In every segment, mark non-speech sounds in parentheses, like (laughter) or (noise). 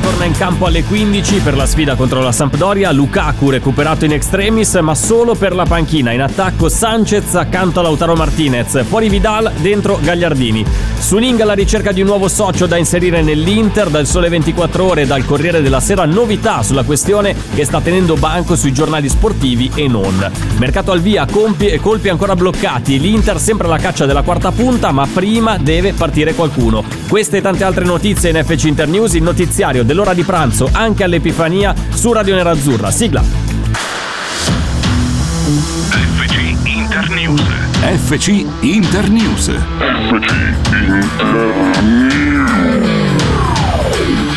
torna in campo alle 15 per la sfida contro la Sampdoria. Lukaku recuperato in extremis, ma solo per la panchina. In attacco Sanchez accanto a Lautaro Martinez. Fuori Vidal, dentro Gagliardini. Suning alla ricerca di un nuovo socio da inserire nell'Inter. Dal Sole 24 Ore e dal Corriere della Sera novità sulla questione che sta tenendo banco sui giornali sportivi e non. Mercato al via, compi e colpi ancora bloccati. L'Inter sempre alla caccia della quarta punta, ma prima deve partire qualcuno. Queste e tante altre notizie in FC Inter News, il notiziario dell'ora di pranzo anche all'Epifania su Radio Nerazzurra. Sigla. FC Internews. FC Internews.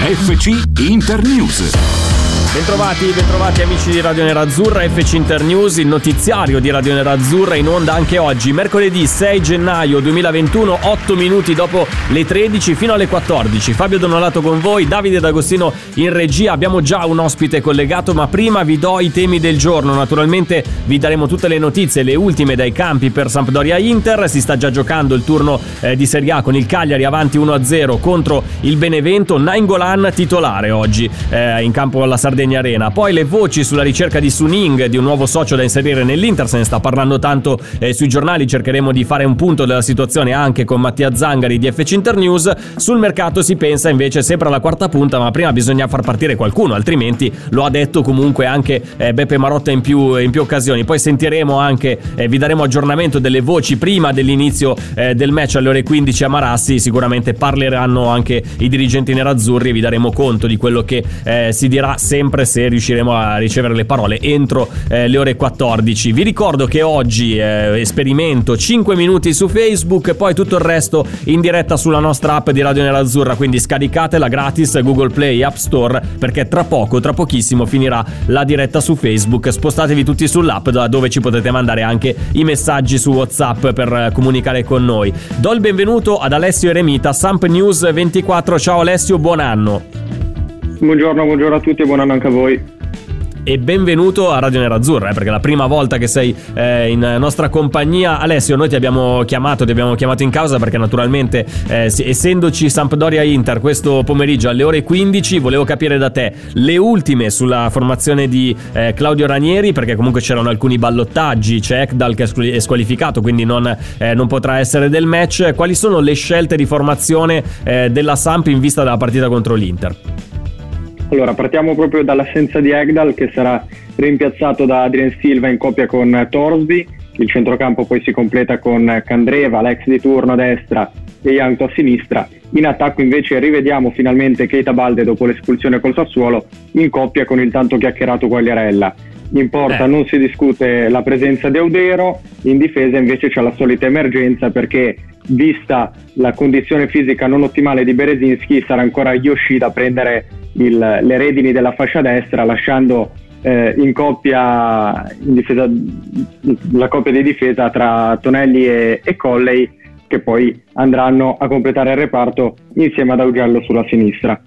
FC Internews. Bentrovati, bentrovati amici di Radio Nerazzurra, FC Internews, il notiziario di Radio Nerazzurra in onda anche oggi, mercoledì 6 gennaio 2021, 8 minuti dopo le 13 fino alle 14. Fabio Donolato con voi, Davide D'Agostino in regia, abbiamo già un ospite collegato, ma prima vi do i temi del giorno. Naturalmente vi daremo tutte le notizie, le ultime dai campi per Sampdoria Inter, si sta già giocando il turno eh, di Serie A con il Cagliari avanti 1-0 contro il Benevento, Nainggolan titolare oggi eh, in campo alla Sardegna Arena. Poi le voci sulla ricerca di Suning, di un nuovo socio da inserire nell'Inter, se ne sta parlando tanto eh, sui giornali, cercheremo di fare un punto della situazione anche con Mattia Zangari di FC Internews. Sul mercato si pensa invece sempre alla quarta punta, ma prima bisogna far partire qualcuno, altrimenti lo ha detto comunque anche eh, Beppe Marotta in più, in più occasioni. Poi sentiremo anche, eh, vi daremo aggiornamento delle voci prima dell'inizio eh, del match alle ore 15 a Marassi, sicuramente parleranno anche i dirigenti nerazzurri e vi daremo conto di quello che eh, si dirà sempre se riusciremo a ricevere le parole entro eh, le ore 14. Vi ricordo che oggi eh, esperimento 5 minuti su Facebook poi tutto il resto in diretta sulla nostra app di Radio Nerazzurra, quindi scaricatela gratis Google Play App Store perché tra poco, tra pochissimo finirà la diretta su Facebook. Spostatevi tutti sull'app da dove ci potete mandare anche i messaggi su WhatsApp per eh, comunicare con noi. Do il benvenuto ad Alessio Eremita, Samp News 24. Ciao Alessio, buon anno. Buongiorno, buongiorno a tutti e buon anno anche a voi. E benvenuto a Radio Nerazzurra, eh, perché è la prima volta che sei eh, in nostra compagnia. Alessio, noi ti abbiamo chiamato, ti abbiamo chiamato in causa perché naturalmente, eh, essendoci Sampdoria Inter questo pomeriggio alle ore 15, volevo capire da te le ultime sulla formazione di eh, Claudio Ranieri, perché comunque c'erano alcuni ballottaggi, c'è Ekdal che è squalificato, quindi non, eh, non, potrà essere del match. Quali sono le scelte di formazione eh, della Samp in vista della partita contro l'Inter? Allora, partiamo proprio dall'assenza di Egdal che sarà rimpiazzato da Adrien Silva in coppia con Torsby. Il centrocampo poi si completa con Candreva, l'ex di turno a destra e Ianto a sinistra. In attacco invece rivediamo finalmente Keita Balde dopo l'espulsione col Sassuolo in coppia con il tanto chiacchierato Quagliarella. In porta eh. non si discute la presenza di Audero, in difesa invece c'è la solita emergenza perché vista la condizione fisica non ottimale di Berezinski sarà ancora Yoshida a prendere il, le redini della fascia destra lasciando eh, in coppia in difesa, la coppia di difesa tra Tonelli e, e Colley che poi andranno a completare il reparto insieme ad Augello sulla sinistra.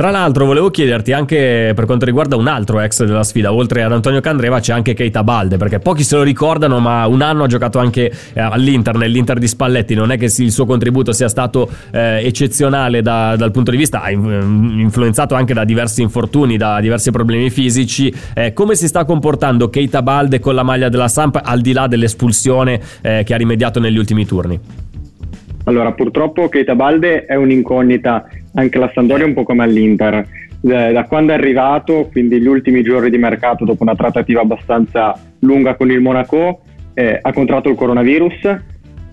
Tra l'altro volevo chiederti anche per quanto riguarda un altro ex della sfida, oltre ad Antonio Candreva c'è anche Keita Balde, perché pochi se lo ricordano, ma un anno ha giocato anche eh, all'Inter, nell'Inter di Spalletti, non è che il suo contributo sia stato eh, eccezionale da, dal punto di vista, influenzato anche da diversi infortuni, da diversi problemi fisici. Eh, come si sta comportando Keita Balde con la maglia della Samp al di là dell'espulsione eh, che ha rimediato negli ultimi turni? Allora, purtroppo Keita Balde è un'incognita anche la Sandoria un po' come all'Inter. Da quando è arrivato, quindi gli ultimi giorni di mercato, dopo una trattativa abbastanza lunga con il Monaco, eh, ha contratto il coronavirus,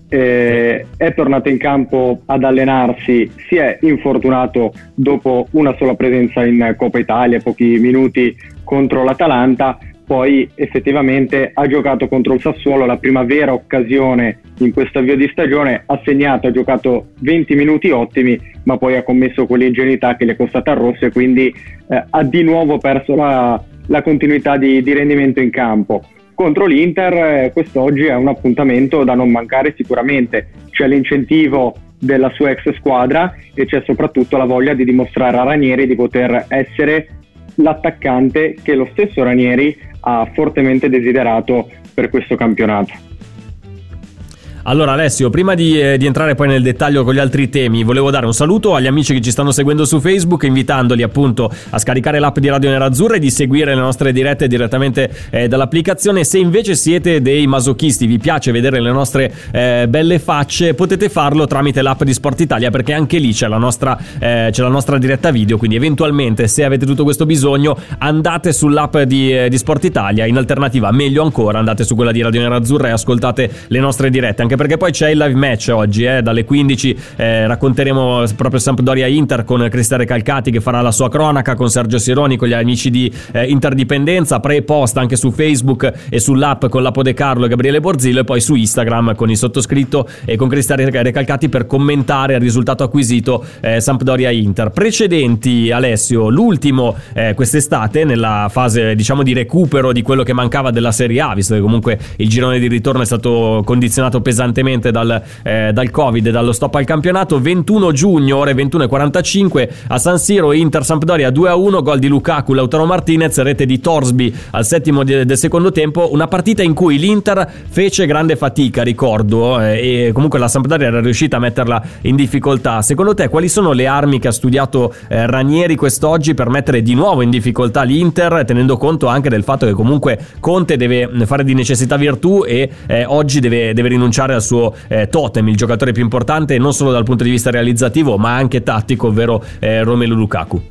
eh, è tornato in campo ad allenarsi, si è infortunato dopo una sola presenza in Coppa Italia, pochi minuti contro l'Atalanta, poi effettivamente ha giocato contro il Sassuolo la prima vera occasione in questo avvio di stagione, ha segnato, ha giocato 20 minuti ottimi, ma poi ha commesso quell'ingenuità che gli è costata il rosso e quindi eh, ha di nuovo perso la, la continuità di, di, rendimento in campo. contro l'Inter eh, quest'oggi è un appuntamento da non mancare sicuramente. C'è l'incentivo della sua ex squadra e c'è soprattutto la voglia di dimostrare a Ranieri di poter essere l'attaccante che lo stesso Ranieri ha fortemente desiderato per questo campionato. Allora Alessio, prima di, eh, di, entrare poi nel dettaglio con gli altri temi, volevo dare un saluto agli amici che ci stanno seguendo su Facebook, invitandoli appunto a scaricare l'app di Radio Nerazzurra e di seguire le nostre dirette direttamente eh, dall'applicazione. Se invece siete dei masochisti, vi piace vedere le nostre eh, belle facce, potete farlo tramite l'app di Sport Italia perché anche lì c'è la, nostra, eh, c'è la nostra diretta video, quindi eventualmente se avete tutto questo bisogno andate sull'app di, eh, di Sport Italia, in alternativa. Meglio ancora andate su quella di Radio Nerazzurra e ascoltate le nostre dirette, anche perché poi c'è il live match oggi, eh, dalle 15 eh, racconteremo proprio Sampdoria Inter con Cristiano Recalcati che farà la sua cronaca con Sergio Sironi, con gli amici di eh, Interdipendenza, pre e post anche su Facebook e sull'app con Lapo De Carlo e Gabriele Borzillo e poi su Instagram con il sottoscritto e con Cristiano Recalcati per commentare il risultato acquisito eh, Sampdoria Inter. Precedenti Alessio, l'ultimo eh, quest'estate nella fase diciamo di recupero di quello che mancava della Serie A, visto che comunque il girone di ritorno è stato condizionato pesantemente pesantemente dal, eh, dal Covid e dallo stop al campionato. 21 giugno, ore 21.45 a San Siro, Inter Sampdoria 2-1, gol di Lukaku, Lautaro Martinez, rete di Torsby al settimo di, del secondo tempo. Una partita in cui l'Inter fece grande fatica, ricordo, eh, e comunque la Sampdoria era riuscita a metterla in difficoltà. Secondo te, quali sono le armi che ha studiato eh, Ranieri quest'oggi per mettere di nuovo in difficoltà l'Inter, tenendo conto anche del fatto che comunque Conte deve fare di necessità virtù e eh, oggi deve, deve rinunciare al suo eh, totem, il giocatore più importante non solo dal punto di vista realizzativo ma anche tattico, ovvero eh, Romelu Lukaku.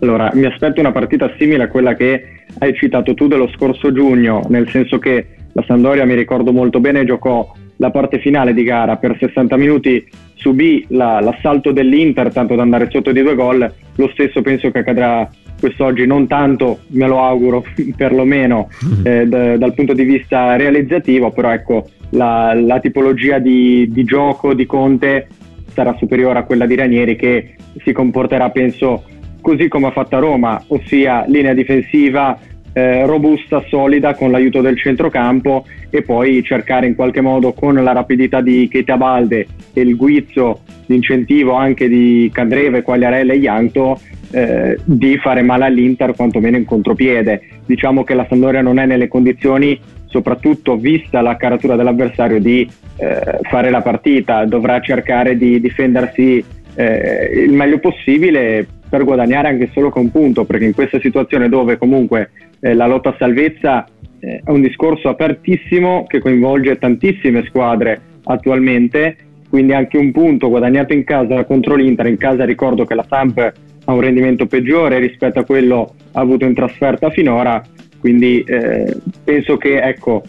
Allora, mi aspetto una partita simile a quella che hai citato tu dello scorso giugno, nel senso che la Sandoria, mi ricordo molto bene, giocò la parte finale di gara per 60 minuti, subì la, l'assalto dell'Inter tanto da andare sotto di due gol, lo stesso penso che accadrà quest'oggi, non tanto, me lo auguro (laughs) perlomeno eh, d- dal punto di vista realizzativo, però ecco la, la tipologia di, di, gioco di Conte sarà superiore a quella di Ranieri che si comporterà penso così come ha fatto a Roma, ossia linea difensiva eh, robusta, solida con l'aiuto del centrocampo e poi cercare in qualche modo con la rapidità di Keita Balde e il guizzo l'incentivo anche di Candreve, Quagliarella e Ianto eh, di fare male all'Inter quantomeno in contropiede. Diciamo che la Sandoria non è nelle condizioni soprattutto vista la caratura dell'avversario di eh, fare la partita, dovrà cercare di difendersi eh, il meglio possibile per guadagnare anche solo con un punto, perché in questa situazione dove comunque eh, la lotta a salvezza eh, è un discorso apertissimo che coinvolge tantissime squadre attualmente, quindi anche un punto guadagnato in casa contro l'Inter, in casa ricordo che la Samp ha un rendimento peggiore rispetto a quello avuto in trasferta finora, quindi eh, penso che ecco,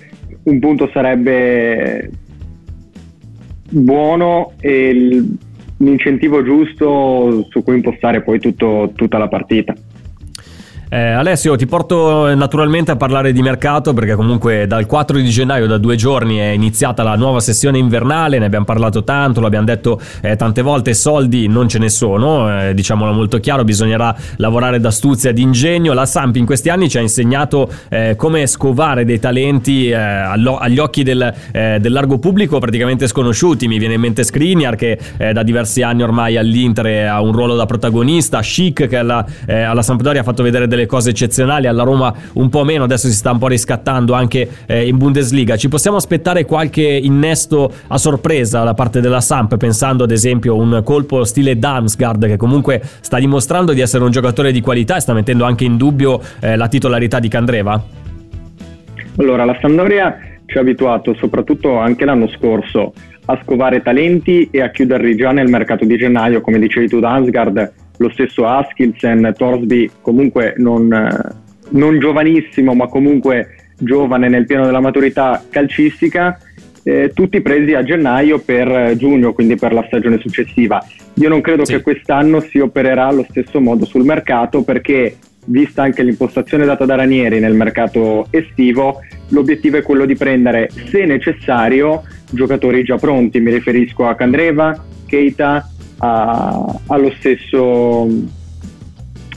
un punto sarebbe buono e l'incentivo giusto su cui impostare poi tutto, tutta la partita. Eh, Alessio, ti porto eh, naturalmente a parlare di mercato perché comunque dal 4 di gennaio, da due giorni, è iniziata la nuova sessione invernale, ne abbiamo parlato tanto, l'abbiamo detto eh, tante volte, soldi non ce ne sono, eh, diciamolo molto chiaro, bisognerà lavorare d'astuzia d'ingegno. La Samp in questi anni ci ha insegnato eh, come scovare dei talenti eh, agli occhi del, del, largo pubblico praticamente sconosciuti. Mi viene in mente Skriniar che da diversi anni ormai all'Inter ha un ruolo da protagonista, Chic che alla, alla Sampdoria ha fatto vedere delle delle cose eccezionali, alla Roma un po' meno, adesso si sta un po' riscattando anche eh, in Bundesliga. Ci possiamo aspettare qualche innesto a sorpresa da parte della Samp, pensando ad esempio a un colpo stile Damsgaard che comunque sta dimostrando di essere un giocatore di qualità e sta mettendo anche in dubbio eh, la titolarità di Candreva? Allora, la Sampdoria ci ha abituato, soprattutto anche l'anno scorso, a scovare talenti e a chiuderli già nel mercato di gennaio, come dicevi tu, Damsgaard lo stesso Askilsen, Torsby comunque non, non giovanissimo ma comunque giovane nel pieno della maturità calcistica, eh, tutti presi a gennaio per giugno, quindi per la stagione successiva. Io non credo sì. che quest'anno si opererà allo stesso modo sul mercato perché, vista anche l'impostazione data da Ranieri nel mercato estivo, l'obiettivo è quello di prendere, se necessario, giocatori già pronti. Mi riferisco a Candreva, Keita, a, allo stesso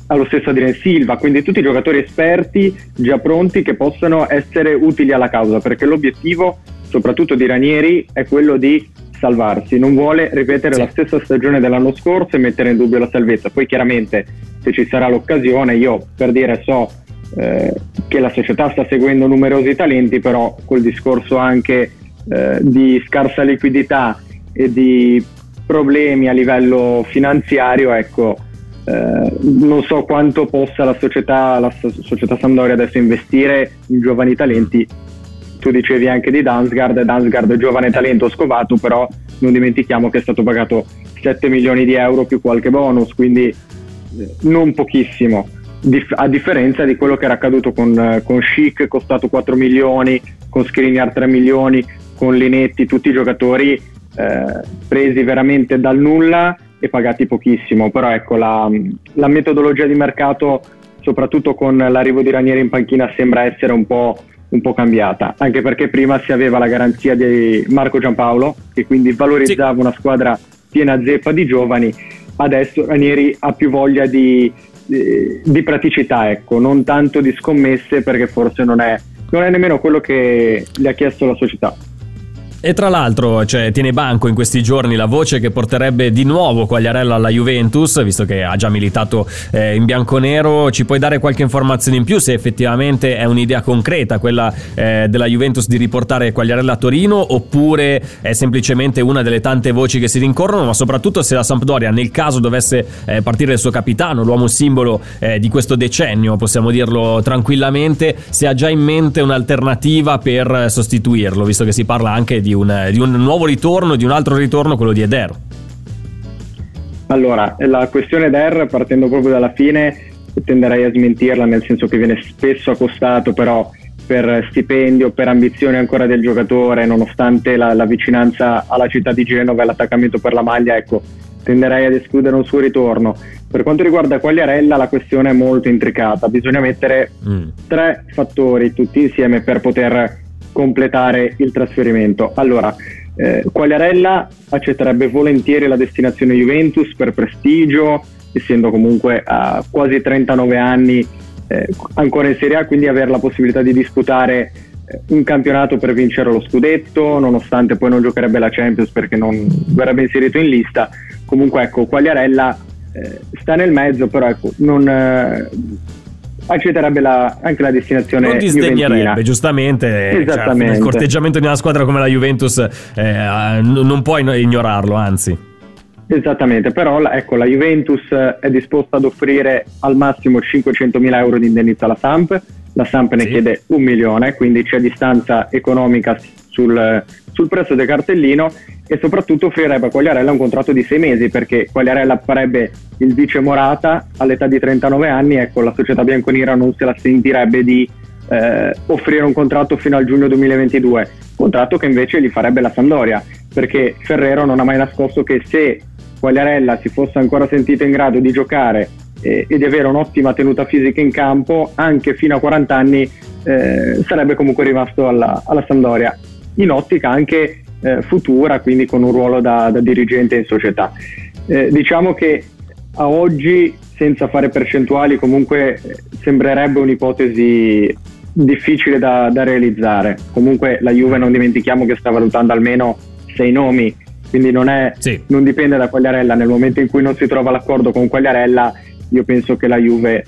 allo stesso Adrien Silva, quindi tutti giocatori esperti già pronti che possono essere utili alla causa, perché l'obiettivo soprattutto di Ranieri è quello di salvarsi, non vuole ripetere sì. la stessa stagione dell'anno scorso e mettere in dubbio la salvezza. Poi chiaramente se ci sarà l'occasione, io per dire so eh, che la società sta seguendo numerosi talenti, però col discorso anche eh, di scarsa liquidità e di problemi a livello finanziario, ecco, eh, non so quanto possa la società, la società Sampdoria adesso investire in giovani talenti. Tu dicevi anche di Dansgard è giovane talento scovato, però non dimentichiamo che è stato pagato 7 milioni di euro più qualche bonus, quindi eh, non pochissimo, a differenza di quello che era accaduto con, eh, con Chic, costato 4 milioni, con Skriniar 3 milioni, con Linetti, tutti i giocatori eh, presi veramente dal nulla e pagati pochissimo, però ecco la, la, metodologia di mercato, soprattutto con l'arrivo di Ranieri in panchina, sembra essere un po', un po', cambiata, anche perché prima si aveva la garanzia di Marco Giampaolo, che quindi valorizzava sì. una squadra piena zeppa di giovani, adesso Ranieri ha più voglia di, di, di praticità, ecco, non tanto di scommesse perché forse non è, non è nemmeno quello che gli ha chiesto la società. E tra l'altro cioè, tiene banco in questi giorni la voce che porterebbe di nuovo Quagliarella alla Juventus, visto che ha già militato eh, in bianconero. Ci puoi dare qualche informazione in più se effettivamente è un'idea concreta quella eh, della Juventus di riportare Quagliarella a Torino oppure è semplicemente una delle tante voci che si rincorrono, ma soprattutto se la Sampdoria nel caso dovesse eh, partire il suo capitano, l'uomo simbolo eh, di questo decennio, possiamo dirlo tranquillamente, se ha già in mente un'alternativa per sostituirlo, visto che si parla anche di di un, di un nuovo ritorno, di un altro ritorno, quello di Eder? Allora, la questione Eder, partendo proprio dalla fine, tenderei a smentirla, nel senso che viene spesso accostato, però per stipendio, per ambizione ancora del giocatore, nonostante la, la vicinanza alla città di Genova e l'attaccamento per la maglia, ecco, tenderei ad escludere un suo ritorno. Per quanto riguarda Quagliarella la questione è molto intricata, bisogna mettere mm. tre fattori tutti insieme per poter completare il trasferimento. Allora, eh, Quagliarella accetterebbe volentieri la destinazione Juventus per prestigio, essendo comunque a quasi 39 anni eh, ancora in Serie A, quindi avere la possibilità di disputare eh, un campionato per vincere lo scudetto, nonostante poi non giocherebbe la Champions perché non verrebbe inserito in lista. Comunque ecco, Quagliarella eh, sta nel mezzo, però ecco, non, eh, accetterebbe la, anche la destinazione non disdegnerebbe juventina. giustamente cioè, Esattamente. Cioè, il corteggiamento di una squadra come la Juventus eh, non puoi ignorarlo anzi esattamente però ecco la Juventus è disposta ad offrire al massimo 500.000 euro di indennizzo alla Samp la Samp ne sì. chiede un milione quindi c'è distanza economica sul, sul prezzo del cartellino e soprattutto offrirebbe a Quagliarella un contratto di sei mesi perché Quagliarella farebbe il vice Morata all'età di 39 anni, ecco la società bianconera non se la sentirebbe di eh, offrire un contratto fino al giugno 2022, contratto che invece gli farebbe la Sandoria perché Ferrero non ha mai nascosto che se Quagliarella si fosse ancora sentito in grado di giocare eh, e di avere un'ottima tenuta fisica in campo, anche fino a 40 anni eh, sarebbe comunque rimasto alla, alla Sampdoria, in ottica anche eh, futura, quindi con un ruolo da, da dirigente in società. Eh, diciamo che a oggi, senza fare percentuali, comunque eh, sembrerebbe un'ipotesi difficile da, da, realizzare. Comunque la Juve non dimentichiamo che sta valutando almeno sei nomi, quindi non, è, sì. non dipende da Quagliarella. Nel momento in cui non si trova l'accordo con Quagliarella, io penso che la Juve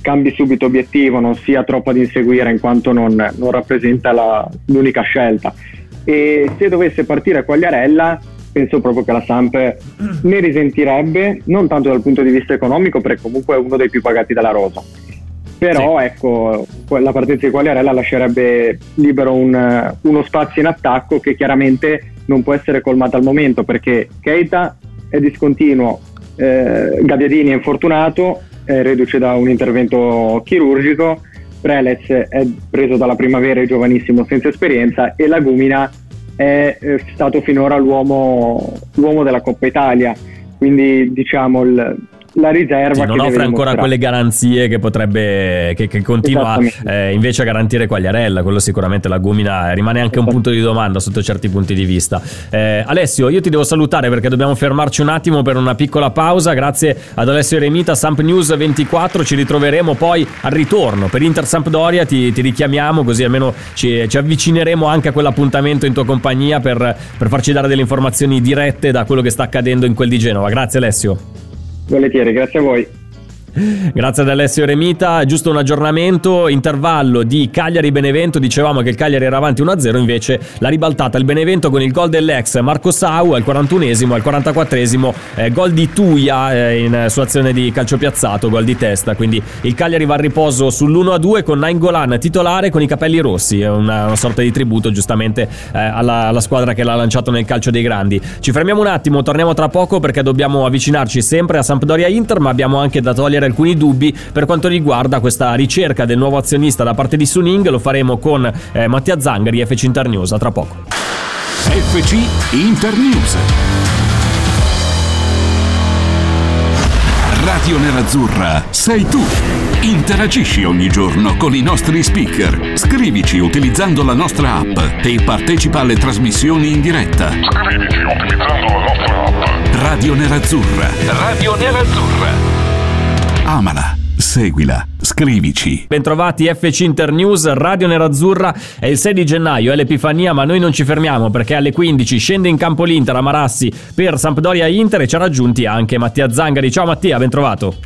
cambi subito obiettivo, non sia troppo ad inseguire in quanto non, non rappresenta la, l'unica scelta e se dovesse partire Quagliarella penso proprio che la Samp ne risentirebbe non tanto dal punto di vista economico perché comunque è uno dei più pagati dalla rosa però sì. ecco la partenza di Quagliarella lascerebbe libero un, uno spazio in attacco che chiaramente non può essere colmato al momento perché Keita è discontinuo eh, Gabbiadini è infortunato è reduce da un intervento chirurgico. Prelez è preso dalla primavera, è giovanissimo senza esperienza e Lagumina è eh, stato finora l'uomo, l'uomo della Coppa Italia, quindi diciamo il, la riserva. Sì, non offre ancora quelle garanzie che potrebbe, che, che continua eh, invece a garantire Quagliarella, quello sicuramente la Gumina rimane anche un punto di domanda sotto certi punti di vista. Eh, Alessio, io ti devo salutare perché dobbiamo fermarci un attimo per una piccola pausa, grazie ad Alessio Eremita, Samp News 24, ci ritroveremo poi al ritorno per Inter Sampdoria, ti, ti richiamiamo così almeno ci, ci, avvicineremo anche a quell'appuntamento in tua compagnia per, per farci dare delle informazioni dirette da quello che sta accadendo in quel di Genova. Grazie Alessio. Volentieri, grazie a voi. Grazie ad Alessio Remita, giusto un aggiornamento, intervallo di Cagliari-Benevento, dicevamo che il Cagliari era avanti 1-0, invece la ribaltata il Benevento con il gol dell'ex Marco Sau al 41esimo, al 44esimo eh, gol di Tuia eh, in, su azione di calcio piazzato, gol di testa, quindi il Cagliari va a riposo sull'1-2 con Nainggolan titolare con i capelli rossi, una, una sorta di tributo giustamente eh, alla, alla squadra che l'ha lanciato nel calcio dei grandi. Ci fermiamo un attimo, torniamo tra poco perché dobbiamo avvicinarci sempre a Sampdoria-Inter, ma abbiamo anche da togliere alcuni dubbi per quanto riguarda questa ricerca del nuovo azionista da parte di Suning. Lo faremo con eh, Mattia Zangari, FC Internews. A tra poco. FC Internews. Radio Nerazzurra sei tu. Interagisci ogni giorno con i nostri speaker. Scrivici utilizzando la nostra app e partecipa alle trasmissioni in diretta. Scrivici utilizzando la nostra app. Radio Nerazzurra. Radio Nerazzurra amala, seguila, scrivici. Bentrovati FC Internews, Radio Nerazzurra, è il 6 di gennaio, è l'Epifania, ma noi non ci fermiamo perché alle 15 scende in campo l'Inter a Marassi per Sampdoria Inter e ci ha raggiunti anche Mattia Zangari. Ciao Mattia, bentrovato.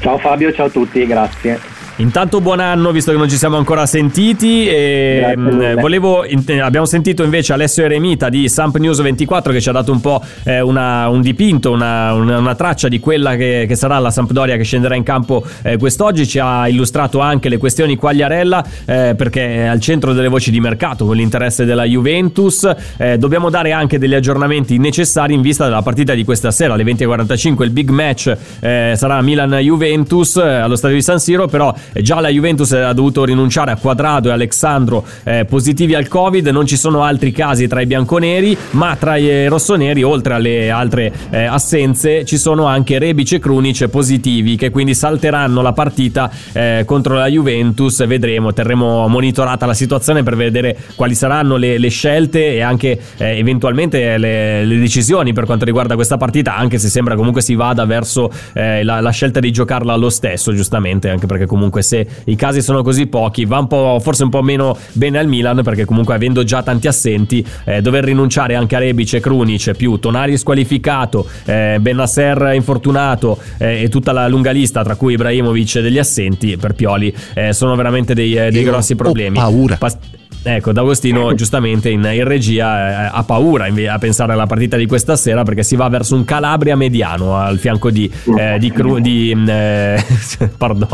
Ciao Fabio, ciao a tutti, grazie. Intanto buon anno, visto che non ci siamo ancora sentiti. E mm, volevo, abbiamo sentito invece Alessio Eremita di Samp News 24 che ci ha dato un po' eh, una, un dipinto, una, una, una, traccia di quella che, che, sarà la Sampdoria che scenderà in campo eh, quest'oggi. Ci ha illustrato anche le questioni Quagliarella eh, perché è al centro delle voci di mercato con l'interesse della Juventus. Eh, dobbiamo dare anche degli aggiornamenti necessari in vista della partita di questa sera alle 20.45. Il big match eh, sarà Milan-Juventus allo stadio di San Siro, però Già la Juventus ha dovuto rinunciare a Quadrado e Alexandro eh, positivi al Covid, non ci sono altri casi tra i bianconeri, ma tra i rossoneri, oltre alle altre eh, assenze, ci sono anche Rebic e Krunic positivi che quindi salteranno la partita eh, contro la Juventus. Vedremo, terremo monitorata la situazione per vedere quali saranno le, le scelte e anche eh, eventualmente le, le, decisioni per quanto riguarda questa partita, anche se sembra comunque si vada verso eh, la, la scelta di giocarla lo stesso, giustamente, anche perché comunque comunque se i casi sono così pochi va un po', forse un po' meno bene al Milan perché comunque avendo già tanti assenti eh, dover rinunciare anche a Rebic e Krunic più Tonari squalificato eh, Benasser infortunato eh, e tutta la lunga lista tra cui Ibrahimovic degli assenti per Pioli eh, sono veramente dei, eh, dei grossi problemi. ho paura. Pas- Ecco, D'Agostino giustamente in, in regia eh, ha paura a pensare alla partita di questa sera perché si va verso un Calabria mediano al fianco di, eh, di, Cru, di eh, (laughs) pardon,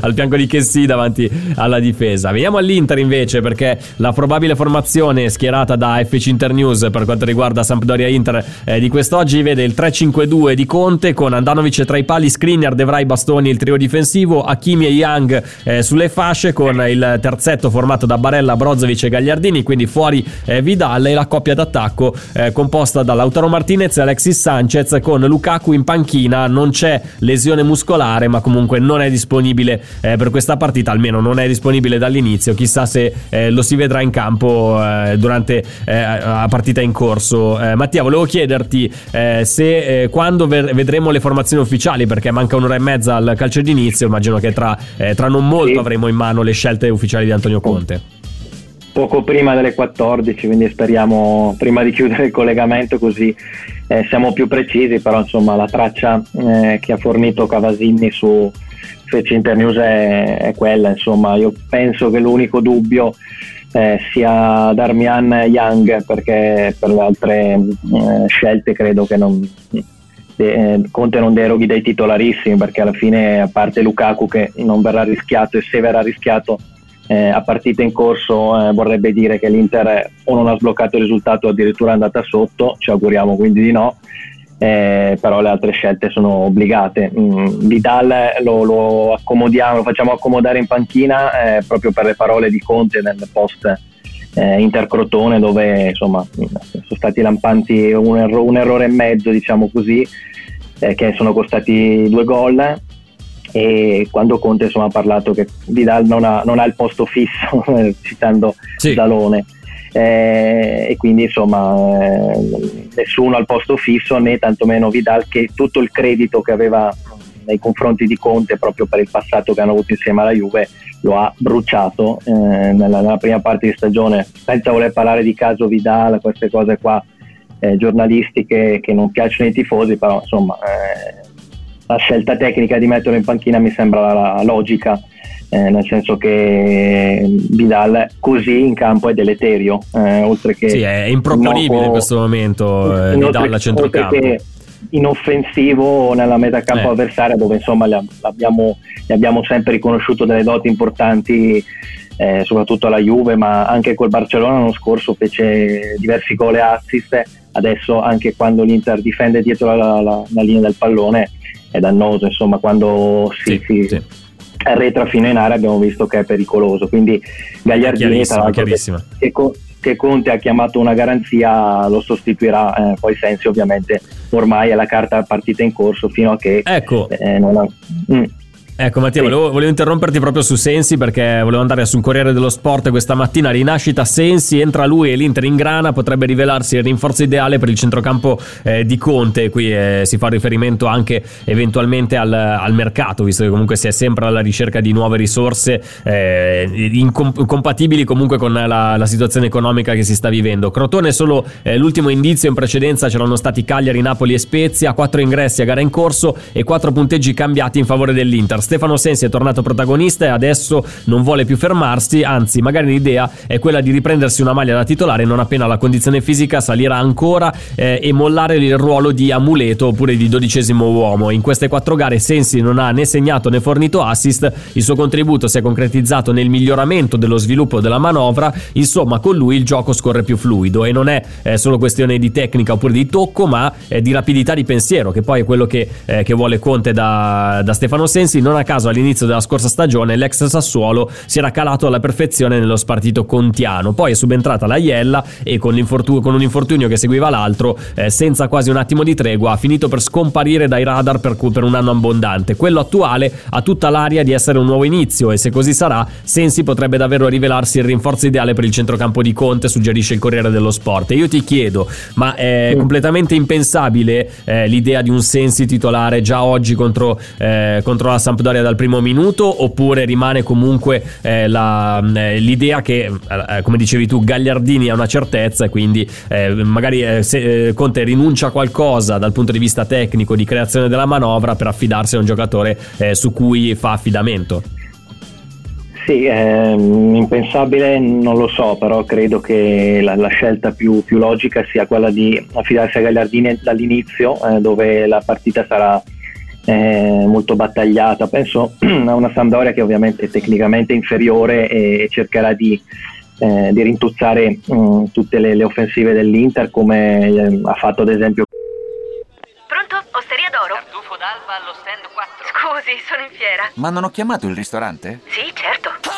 al fianco di Chessy davanti alla difesa. Veniamo all'Inter invece perché la probabile formazione schierata da FC Internews per quanto riguarda Sampdoria Inter eh, di quest'oggi vede il 3-5-2 di Conte con Andanovic tra i pali, Skriniar, Devrai, Bastoni il trio difensivo, Hakimi e Young eh, sulle fasce con il terzetto formato da Barella, Bro Brozovic e Gagliardini, quindi fuori eh, Vidal e la coppia d'attacco eh, composta da Lautaro Martinez e Alexis Sanchez con Lukaku in panchina, non c'è lesione muscolare ma comunque non è disponibile eh, per questa partita, almeno non è disponibile dall'inizio, chissà se eh, lo si vedrà in campo eh, durante eh, la partita in corso. Mattia, volevo chiederti se quando vedremo le formazioni ufficiali, perché manca un'ora e mezza al calcio d'inizio, immagino che tra, tra non molto avremo in mano le scelte ufficiali di Antonio Conte poco prima delle 14, quindi speriamo prima di chiudere il collegamento così eh, siamo più precisi, però insomma la traccia eh, che ha fornito Cavasinni su Fece Internews è, è, quella, insomma. Io penso che l'unico dubbio eh, sia Darmian Young perché per le altre eh, scelte credo che non, eh, Conte non deroghi dai titolarissimi perché alla fine a parte Lukaku che non verrà rischiato e se verrà rischiato eh, a partita in corso eh, vorrebbe dire che l'Inter o non ha sbloccato il risultato o addirittura è andata sotto, ci auguriamo quindi di no, eh, però le altre scelte sono obbligate. Mm, Vidal lo, lo, accomodiamo, lo facciamo accomodare in panchina eh, proprio per le parole di Conte nel post eh, Intercrotone dove insomma sono stati lampanti un, erro- un errore e mezzo diciamo così eh, che sono costati due gol e quando Conte insomma, ha parlato che Vidal non ha, non ha il posto fisso, (laughs) citando sì. Dalone. Eh, e quindi insomma eh, nessuno al posto fisso né tantomeno Vidal che tutto il credito che aveva nei confronti di Conte proprio per il passato che hanno avuto insieme alla Juve lo ha bruciato eh, nella, nella, prima parte di stagione senza voler parlare di caso Vidal queste cose qua eh, giornalistiche che non piacciono ai tifosi però insomma eh, la scelta tecnica di metterlo in panchina mi sembra la logica, eh, nel senso che Vidal così in campo è deleterio, eh, oltre che... Sì, è improponibile in questo momento eh, Vidal a centrocampo. inoffensivo nella metà campo eh. avversaria dove insomma le abbiamo, le abbiamo sempre riconosciuto delle doti importanti eh, soprattutto alla Juve ma anche col Barcellona l'anno scorso fece diversi gol e assist adesso anche quando l'Inter difende dietro la, la, la linea del pallone è dannoso, insomma quando si, sì, si sì. arretra fino in area abbiamo visto che è pericoloso, quindi Gagliardini tra l'altro che, che, che, Conte ha chiamato una garanzia lo sostituirà, eh, poi Sensi ovviamente ormai è la carta partita in corso fino a che ecco. eh, non ha... Mm. Ecco Mattia, sì. volevo, volevo, interromperti proprio su Sensi perché volevo andare sul Corriere dello Sport questa mattina. Rinascita Sensi, entra lui e l'Inter in grana, potrebbe rivelarsi il rinforzo ideale per il centrocampo eh, di Conte. Qui eh, si fa riferimento anche eventualmente al, al, mercato, visto che comunque si è sempre alla ricerca di nuove risorse eh, incompatibili comunque con la, la, situazione economica che si sta vivendo. Crotone è solo eh, l'ultimo indizio, in precedenza c'erano stati Cagliari, Napoli e Spezia, quattro ingressi a gara in corso e quattro punteggi cambiati in favore dell'Inter. Stefano Sensi è tornato protagonista e adesso non vuole più fermarsi, anzi magari l'idea è quella di riprendersi una maglia da titolare non appena la condizione fisica salirà ancora eh, e mollare il ruolo di amuleto oppure di dodicesimo uomo. In queste quattro gare Sensi non ha né segnato né fornito assist, il suo contributo si è concretizzato nel miglioramento dello sviluppo della manovra, insomma con lui il gioco scorre più fluido e non è eh, solo questione di tecnica oppure di tocco ma eh, di rapidità di pensiero che poi è quello che, eh, che vuole Conte da, da Stefano Sensi. Non a caso all'inizio della scorsa stagione l'ex Sassuolo si era calato alla perfezione nello spartito contiano, poi è subentrata la Iella e con, con un infortunio che seguiva l'altro, eh, senza quasi un attimo di tregua, ha finito per scomparire dai radar per, per un anno abbondante. Quello attuale ha tutta l'aria di essere un nuovo inizio e se così sarà, Sensi potrebbe davvero rivelarsi il rinforzo ideale per il centrocampo di Conte, suggerisce il Corriere dello Sport. E io ti chiedo, ma è mm. completamente impensabile eh, l'idea di un Sensi titolare già oggi contro, eh, contro la Sampdoria dal primo minuto oppure rimane comunque eh, la, eh, l'idea che, eh, eh, come dicevi tu, Gagliardini ha una certezza e quindi eh, magari se Conte rinuncia a qualcosa dal punto di vista tecnico di creazione della manovra per affidarsi a un giocatore su cui fa affidamento? Sì, ehm, impensabile non lo so, però credo che la, la scelta più, più, logica sia quella di affidarsi a Gagliardini dall'inizio, eh, dove la partita sarà eh, molto battagliata. Penso (clears throat) a una Sampdoria che ovviamente è tecnicamente inferiore e cercherà di, eh, di rintuzzare mh, mm, tutte le, le, offensive dell'Inter come eh, ha fatto ad esempio. Pronto? Osteria d'oro? Tartufo d'alba allo stand 4. Scusi, sono in fiera. Ma non ho chiamato il ristorante? Sì, certo.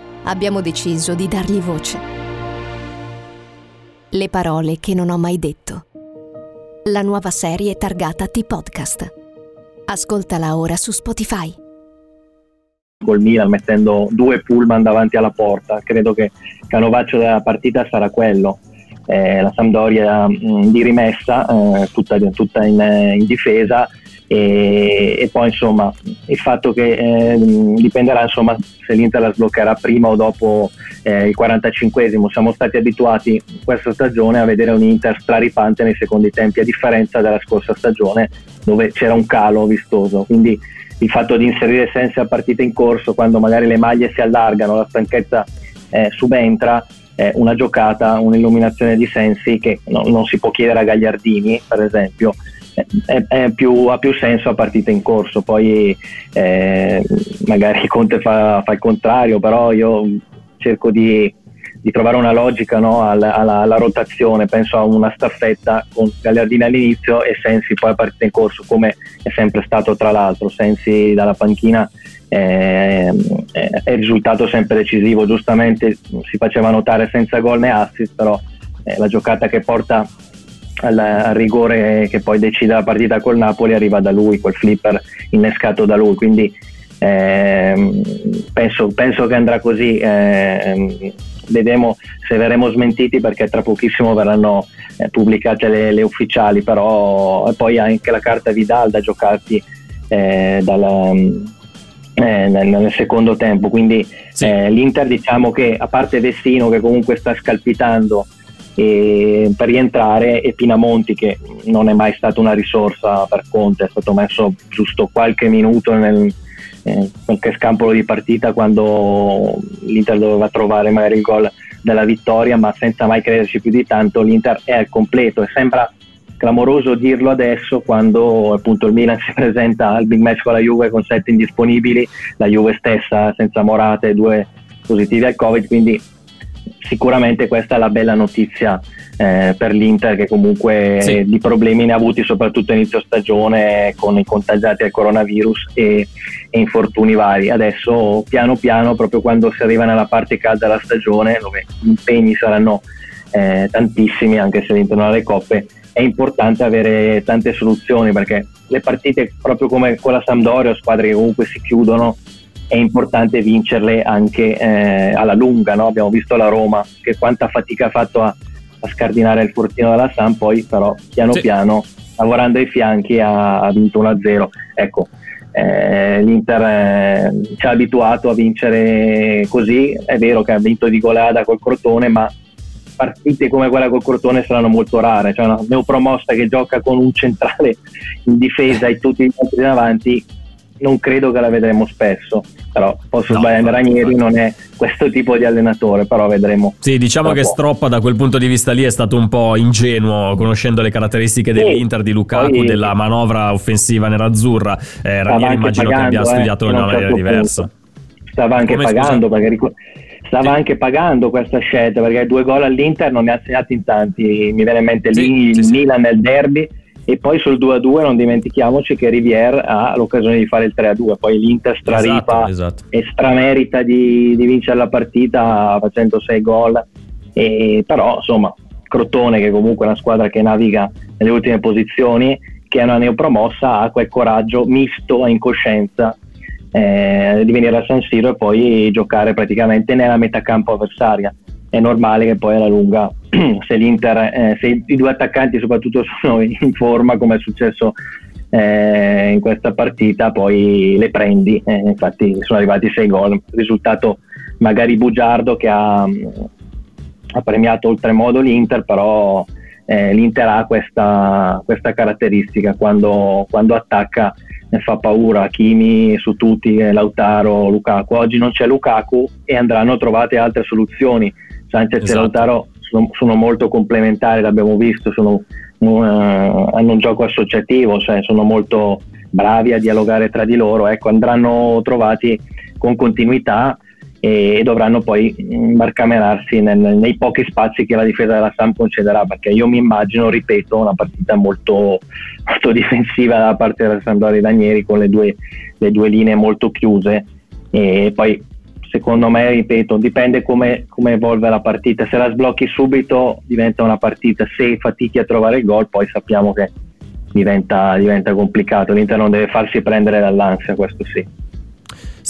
abbiamo deciso di dargli voce. Le parole che non ho mai detto. La nuova serie targata T-Podcast. Ascoltala ora su Spotify. Col Milan mettendo due pullman davanti alla porta, credo che il canovaccio della partita sarà quello. Eh, la Sampdoria mh, mm, di rimessa, eh, tutta, tutta in, in difesa, e, e, poi insomma il fatto che eh, dipenderà insomma se l'Inter la sbloccherà prima o dopo eh, il 45esimo siamo stati abituati questa stagione a vedere un Inter straripante nei secondi tempi a differenza della scorsa stagione dove c'era un calo vistoso. Quindi il fatto di inserire Sensi a partita in corso quando magari le maglie si allargano la stanchezza eh, subentra è una giocata, un'illuminazione di Sensi che no, non si può chiedere a Gagliardini per esempio è, è più, ha più senso a partita in corso, poi eh, magari Conte fa, fa, il contrario, però io cerco di, di trovare una logica no, alla, alla, alla, rotazione, penso a una staffetta con Gagliardini all'inizio e Sensi poi a partita in corso, come è sempre stato tra l'altro, Sensi dalla panchina eh, è risultato sempre decisivo, giustamente si faceva notare senza gol né assist, però eh, la giocata che porta al, al, rigore che poi decide la partita col Napoli arriva da lui, quel flipper innescato da lui, quindi eh, penso, penso, che andrà così, eh, vedremo se verremo smentiti perché tra pochissimo verranno eh, pubblicate le, le, ufficiali, però poi anche la carta Vidal da giocarti eh, dalla, eh, nel, nel, secondo tempo, quindi sì. l'Inter diciamo che a parte Vestino che comunque sta scalpitando e per rientrare e Pinamonti che non è mai stata una risorsa per Conte, è stato messo giusto qualche minuto nel eh, qualche scampolo di partita quando l'Inter doveva trovare magari il gol della vittoria ma senza mai crederci più di tanto l'Inter è al completo. E sembra clamoroso dirlo adesso quando appunto il Milan (laughs) si presenta al big match con la Juve con sette indisponibili la Juve stessa senza Morate due positivi al Covid quindi sicuramente questa è la bella notizia eh, per l'Inter che comunque sì. di problemi ne ha avuti soprattutto inizio stagione con i contagiati al coronavirus e, e, infortuni vari. Adesso piano piano, proprio quando si arriva nella parte calda della stagione, dove gli impegni saranno eh, tantissimi anche se vincono le coppe, è importante avere tante soluzioni perché le partite proprio come con la Sampdoria, squadre che comunque si chiudono, è importante vincerle anche eh, alla lunga. No? Abbiamo visto la Roma che quanta fatica ha fatto a, a scardinare il fortino della Sam, poi però piano sì. piano lavorando ai fianchi ha, ha vinto 1-0. Ecco, eh, l'Inter eh, ci ha abituato a vincere così, è vero che ha vinto di golada col Crotone, ma partite come quella col Crotone saranno molto rare, cioè una neopromossa che gioca con un centrale in difesa e tutti gli altri davanti non credo che la vedremo spesso però posso no, sbagliare Ranieri non è questo tipo di allenatore però vedremo. Sì diciamo che Stroppa da quel punto di vista lì è stato un po' ingenuo conoscendo le caratteristiche sì, dell'Inter di Lukaku poi, della manovra offensiva nerazzurra eh, Ranieri immagino pagando, che abbia eh, studiato in una maniera certo diversa. Stava anche Come pagando scusa? perché stava sì. anche pagando questa scelta perché due gol all'Inter non ne ha segnati in tanti. Mi viene in mente sì, lì il Milan nel derby e poi sul 2-2 non dimentichiamoci che Rivière ha l'occasione di fare il 3-2 poi l'Inter straripa esatto, esatto. e stramerita di, di, vincere la partita facendo 6 gol e, però insomma Crotone che comunque è una squadra che naviga nelle ultime posizioni che è una neopromossa ha quel coraggio misto a incoscienza eh, di venire a San Siro e poi giocare praticamente nella metà campo avversaria è normale che poi alla lunga (clears throat) se l'Inter, eh, se i due attaccanti soprattutto (laughs) sono in forma come è successo eh, in questa partita poi le prendi, eh, infatti sono arrivati sei gol, risultato magari bugiardo che ha, ha premiato oltremodo l'Inter però eh, l'Inter ha questa, questa caratteristica quando, quando attacca fa paura Kimi su tutti, Lautaro, Lukaku. Oggi non c'è Lukaku e andranno trovate altre soluzioni. Sanchez esatto. e Lautaro sono, sono, molto complementari, l'abbiamo visto, sono, uh, hanno un gioco associativo, cioè sono molto bravi a dialogare tra di loro, ecco, andranno trovati con continuità e, dovranno poi barcamerarsi nel, nei pochi spazi che la difesa della Sam concederà, perché io mi immagino, ripeto, una partita molto, molto (laughs) difensiva da parte della Sampdoria Danieri con le due, le due linee molto chiuse e poi secondo me, ripeto, dipende come, come, evolve la partita. Se la sblocchi subito diventa una partita, se fatichi a trovare il gol poi sappiamo che diventa, diventa complicato. L'Inter non deve farsi prendere dall'ansia, questo sì.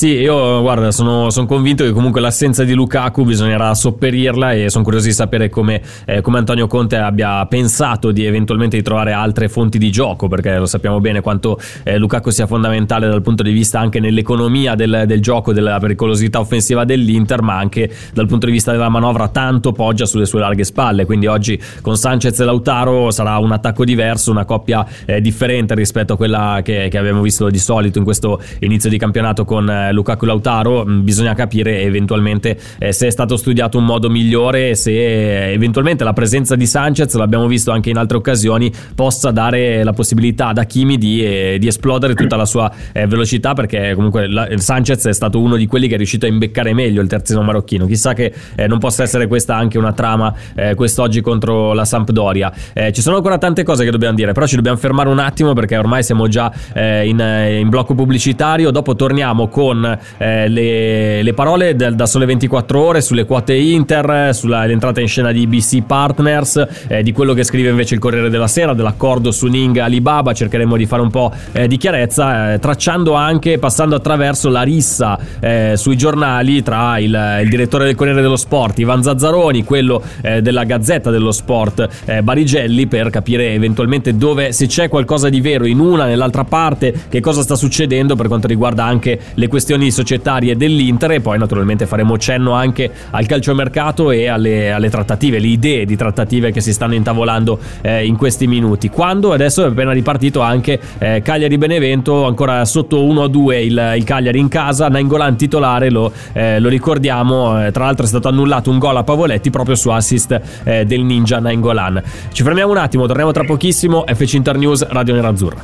Sì, io guarda, sono, sono, convinto che comunque l'assenza di Lukaku bisognerà sopperirla e sono curioso di sapere come, eh, come, Antonio Conte abbia pensato di eventualmente di trovare altre fonti di gioco, perché lo sappiamo bene quanto eh, Lukaku sia fondamentale dal punto di vista anche nell'economia del, del, gioco, della pericolosità offensiva dell'Inter, ma anche dal punto di vista della manovra tanto poggia sulle sue larghe spalle. Quindi oggi con Sanchez e Lautaro sarà un attacco diverso, una coppia eh, differente rispetto a quella che, che abbiamo visto di solito in questo inizio di campionato con Lukaku Lautaro mh, bisogna capire eventualmente eh, se è stato studiato un modo migliore se eh, eventualmente la presenza di Sanchez l'abbiamo visto anche in altre occasioni possa dare la possibilità ad Hakimi di, eh, di esplodere tutta la sua eh, velocità perché comunque la, Sanchez è stato uno di quelli che è riuscito a imbeccare meglio il terzino marocchino. Chissà che eh, non possa essere questa anche una trama eh, quest'oggi contro la Sampdoria. Ci sono ancora tante cose che dobbiamo dire però ci dobbiamo fermare un attimo perché ormai siamo già in, in, blocco pubblicitario. Dopo torniamo con le, le, parole del, da sole 24 ore sulle quote Inter sull'entrata in scena di BC Partners di quello che scrive invece il Corriere della Sera dell'accordo su Ning Alibaba. Cercheremo di fare un po' eh, di chiarezza, eh, tracciando anche, passando attraverso la rissa eh, sui giornali tra il, il, direttore del Corriere dello Sport, Ivan Zazzaroni, quello eh, della Gazzetta dello Sport, eh, Barigelli, per capire eventualmente dove, se c'è qualcosa di vero in una, nell'altra parte, che cosa sta succedendo per quanto riguarda anche le questioni societarie dell'Inter e poi naturalmente faremo cenno anche al calciomercato e alle, alle trattative, le idee di trattative che si stanno intavolando eh, in questi minuti. Quando adesso è appena ripartito anche eh, Cagliari-Benevento, ancora sotto 1-2 il, il, Cagliari in casa, Nainggolan titolare, lo, eh, lo ricordiamo, eh, tra l'altro è stato annullato un gol a Pavoletti proprio su assist eh, del ninja Nainggolan. Ci fermiamo un attimo, torniamo tra pochissimo, FC Inter News, Radio Nerazzurra.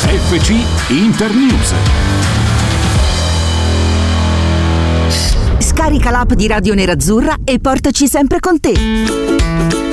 FC Inter Scarica l'app di Radio Nerazzurra e portaci sempre con te.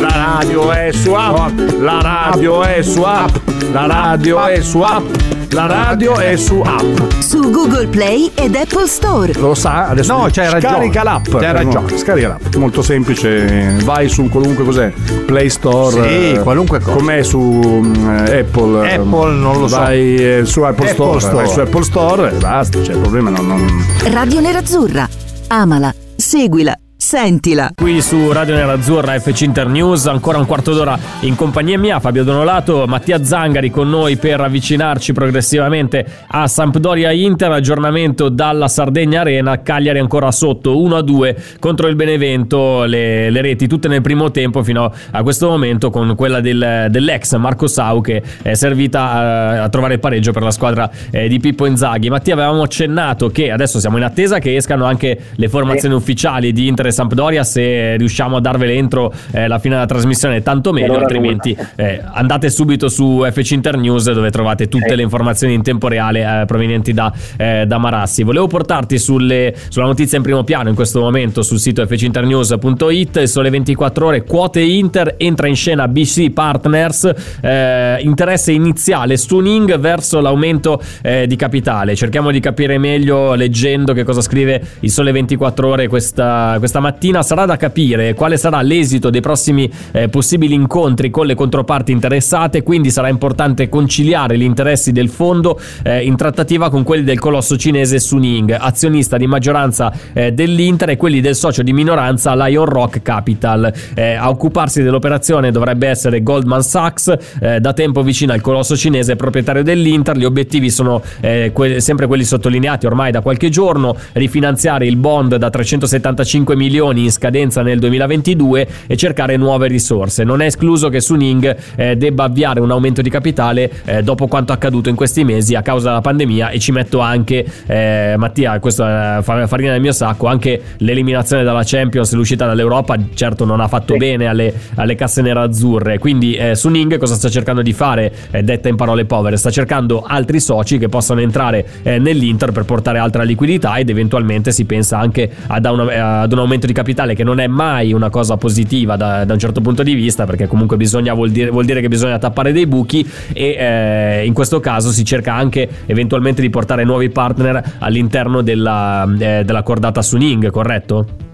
La radio è su app, la radio è su app, la radio è su app. La radio è su app. Su Google Play ed Apple Store. Lo sa, adesso no, c'hai ragione. Scarica l'app. C'hai ragione. Scarica l'app. Molto semplice. Vai su qualunque cos'è. Play Store. Sì, eh, qualunque cosa. Com'è su um, Apple? Apple non lo so. Vai eh, su Apple, Apple Store. Store. Vai su Apple Store e basta. C'è il problema. Non, non... Radio Nerazzurra. Amala. Seguila Sentila. Qui su Radio Nerazzurra FC Internews, ancora un quarto d'ora in compagnia mia, Fabio Donolato, Mattia Zangari con noi per avvicinarci progressivamente a Sampdoria Inter, aggiornamento dalla Sardegna Arena, Cagliari ancora sotto 1-2 contro il Benevento, le, le, reti tutte nel primo tempo fino a questo momento con quella del, dell'ex Marco Sau che è servita a, a trovare il pareggio per la squadra eh, di Pippo Inzaghi. Mattia avevamo accennato che adesso siamo in attesa che escano anche le formazioni ufficiali di Inter e Sampdoria se riusciamo a darvele entro eh, la fine della trasmissione tanto meglio altrimenti eh, andate subito su FC Inter News dove trovate tutte le informazioni in tempo reale eh, provenienti da, eh, da, Marassi. Volevo portarti sulle, sulla notizia in primo piano in questo momento sul sito fcinternews.it sole 24 ore quote Inter entra in scena BC Partners eh, interesse iniziale Stuning verso l'aumento eh, di capitale. Cerchiamo di capire meglio leggendo che cosa scrive il sole 24 ore questa, questa stamattina sarà da capire quale sarà l'esito dei prossimi eh, possibili incontri con le controparti interessate, quindi sarà importante conciliare gli interessi del fondo eh, in trattativa con quelli del colosso cinese Suning, azionista di maggioranza eh, dell'Inter e quelli del socio di minoranza Lion Rock Capital. Eh, a occuparsi dell'operazione dovrebbe essere Goldman Sachs, eh, da tempo vicino al colosso cinese proprietario dell'Inter. Gli obiettivi sono eh, que- sempre quelli sottolineati ormai da qualche giorno, rifinanziare il bond da 375 milioni milioni in scadenza nel 2022 e cercare nuove risorse. Non è escluso che Suning eh, debba avviare un aumento di capitale eh, dopo quanto accaduto in questi mesi a causa della pandemia e ci metto anche, eh, Mattia, questa è farina del mio sacco, anche l'eliminazione dalla Champions, l'uscita dall'Europa, certo non ha fatto sì. bene alle, alle, casse nerazzurre. Quindi eh, Suning cosa sta cercando di fare, eh, detta in parole povere? Sta cercando altri soci che possano entrare eh, nell'Inter per portare altra liquidità ed eventualmente si pensa anche ad, una, ad un aumento di capitale che non è mai una cosa positiva da, da un certo punto di vista perché comunque bisogna, vuol, dire, vuol dire che bisogna tappare dei buchi e eh, in questo caso si cerca anche eventualmente di portare nuovi partner all'interno della, eh, della cordata Suning, corretto?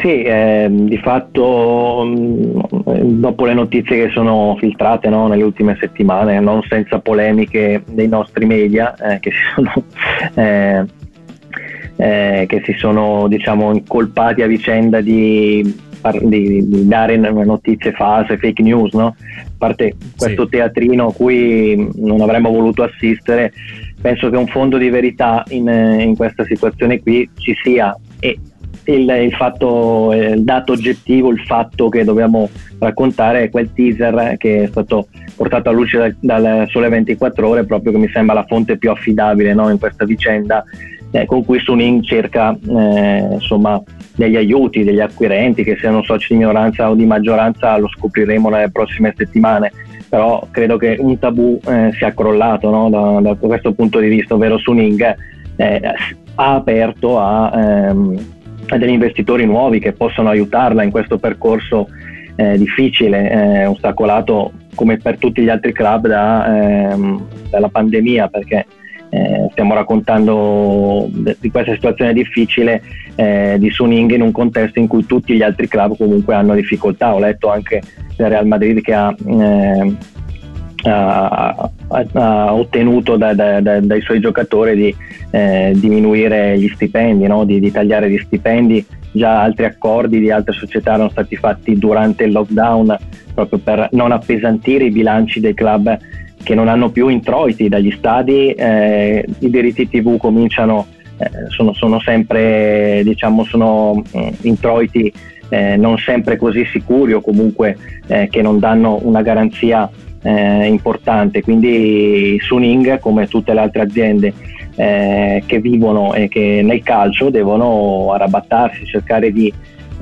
Sì, eh, di fatto mm, dopo le notizie che sono filtrate no, nelle ultime settimane, non senza polemiche dei nostri media eh, che si (laughs) sono eh, eh, che si sono diciamo, incolpati a vicenda di, di, di dare notizie false, fake news, no? a parte questo sì. teatrino a cui non avremmo voluto assistere, penso che un fondo di verità in, in questa situazione qui ci sia e il, il, fatto, il dato oggettivo, il fatto che dobbiamo raccontare è quel teaser che è stato portato a luce dal, dal Sole 24 Ore, proprio che mi sembra la fonte più affidabile no, in questa vicenda eh, con cui Suning cerca eh, insomma, degli aiuti, degli acquirenti, che siano soci di minoranza o di maggioranza, lo scopriremo nelle prossime settimane. Però credo che un tabù eh, sia crollato no? da, da, questo punto di vista, ovvero Suning eh, ha aperto a, ehm, a, degli investitori nuovi che possono aiutarla in questo percorso eh, difficile, eh, ostacolato come per tutti gli altri club da, ehm, dalla pandemia, perché eh, stiamo raccontando di questa situazione difficile eh, di Suning in un contesto in cui tutti gli altri club comunque hanno difficoltà. Ho letto anche del Real Madrid che ha, eh, ha, ha ottenuto da, da, da, dai suoi giocatori di eh, diminuire gli stipendi, no? di, di tagliare gli stipendi. Già altri accordi di altre società erano stati fatti durante il lockdown proprio per non appesantire i bilanci dei club che non hanno più introiti dagli stadi, eh, i diritti TV cominciano, eh, sono, sono, sempre diciamo, sono, mm, introiti eh, non sempre così sicuri o comunque eh, che non danno una garanzia eh, importante. Quindi Suning, come tutte le altre aziende eh, che vivono e che nel calcio devono arrabattarsi, cercare di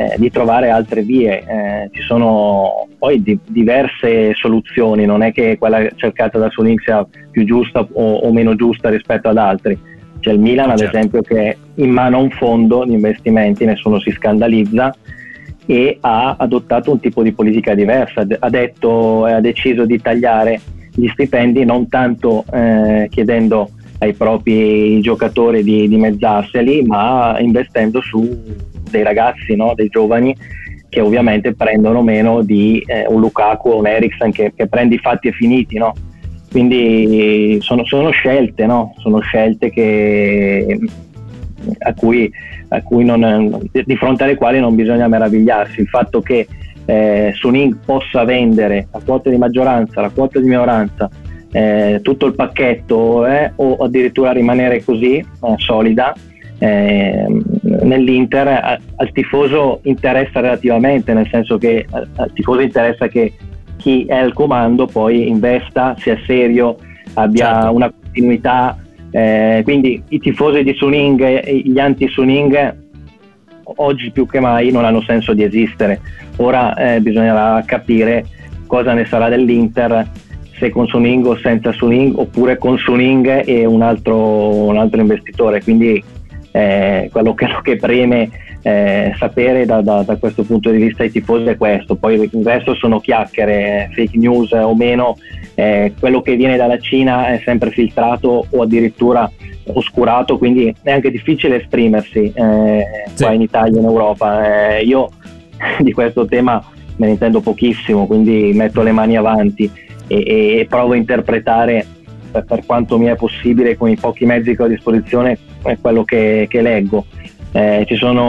eh, di trovare altre vie. Eh, ci sono poi di, diverse soluzioni, non è che quella cercata da Suning sia più giusta o, o, meno giusta rispetto ad altri. C'è il Milan, certo. ad esempio, che in mano a un fondo di investimenti, nessuno si scandalizza e ha adottato un tipo di politica diversa. Ha detto e ha deciso di tagliare gli stipendi non tanto eh, chiedendo ai propri giocatori di dimezzarseli, ma investendo su dei ragazzi, no? dei giovani che ovviamente prendono meno di eh, un Lukaku o un Eriksen che, che prende i fatti e finiti. No? Quindi sono, sono scelte, no? sono scelte che, a cui, a cui non, di fronte alle quali non bisogna meravigliarsi. Il fatto che eh, Suning possa vendere la quota di maggioranza, la quota di minoranza, eh, tutto il pacchetto eh, o addirittura rimanere così eh, solida eh, nell'Inter al tifoso interessa relativamente, nel senso che al tifoso interessa che chi è al comando poi investa, sia serio, abbia certo. una continuità. Eh, quindi i tifosi di Suning e gli anti-Suning oggi più che mai non hanno senso di esistere. Ora eh, bisognerà capire cosa ne sarà dell'Inter, se con Suning o senza Suning, oppure con Suning e un altro, un altro investitore. Quindi eh, quello che, che preme eh, sapere da, da, da, questo punto di vista ai tifosi è questo, poi il resto sono chiacchiere, fake news o meno, eh, quello che viene dalla Cina è sempre filtrato o addirittura oscurato, quindi è anche difficile esprimersi eh, sì. qua in Italia e in Europa. Eh, io (laughs) di questo tema me ne intendo pochissimo, quindi metto le mani avanti e, e provo a interpretare per, per, quanto mi è possibile con i pochi mezzi che ho a disposizione è quello che, che leggo. Eh, ci sono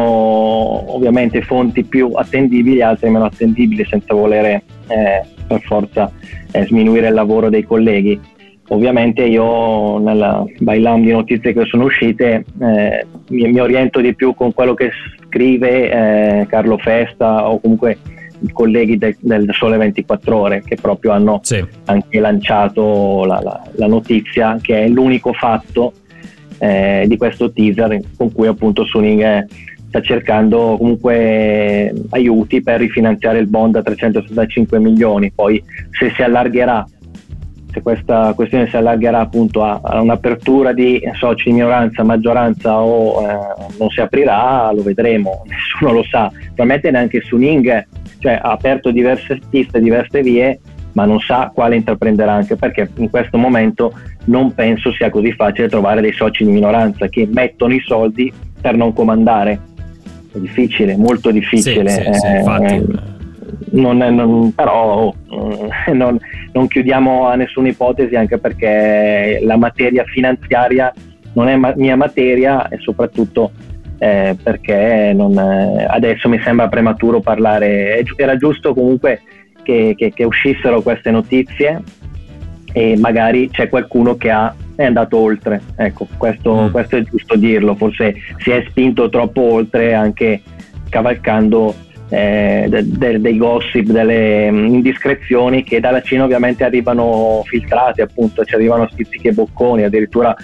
ovviamente fonti più attendibili altre meno attendibili senza volere eh, per forza eh, sminuire il lavoro dei colleghi. Ovviamente io nella bailam di notizie che sono uscite eh, mi, mi, oriento di più con quello che scrive eh, Carlo Festa o comunque i colleghi de, del Sole 24 Ore che proprio hanno sì. anche lanciato la, la, la, notizia che è l'unico fatto eh, di questo teaser con cui appunto Suning sta cercando comunque aiuti per rifinanziare il bond a 365 milioni poi se si allargherà se questa questione si allargherà appunto a, a un'apertura di soci di minoranza, maggioranza o eh, non si aprirà, lo vedremo, (laughs) nessuno lo sa. Probabilmente neanche Suning cioè, ha aperto diverse piste, diverse vie, ma non sa quale intraprenderà anche perché in questo momento non penso sia così facile trovare dei soci di minoranza che mettono i soldi per non comandare. È difficile, molto difficile. Sì, sì, sì, eh, non, non, però eh, non, non, chiudiamo a nessuna ipotesi anche perché la materia finanziaria non è ma- mia materia e soprattutto eh, perché non, eh, adesso mi sembra prematuro parlare, era giusto comunque che, che, che uscissero queste notizie e magari c'è qualcuno che ha, è andato oltre, ecco, questo, mm. questo è giusto dirlo, forse si è spinto troppo oltre anche cavalcando eh, de, de, dei gossip, delle mm, indiscrezioni che dalla Cina ovviamente arrivano filtrate, appunto, ci arrivano stizzichi e bocconi, addirittura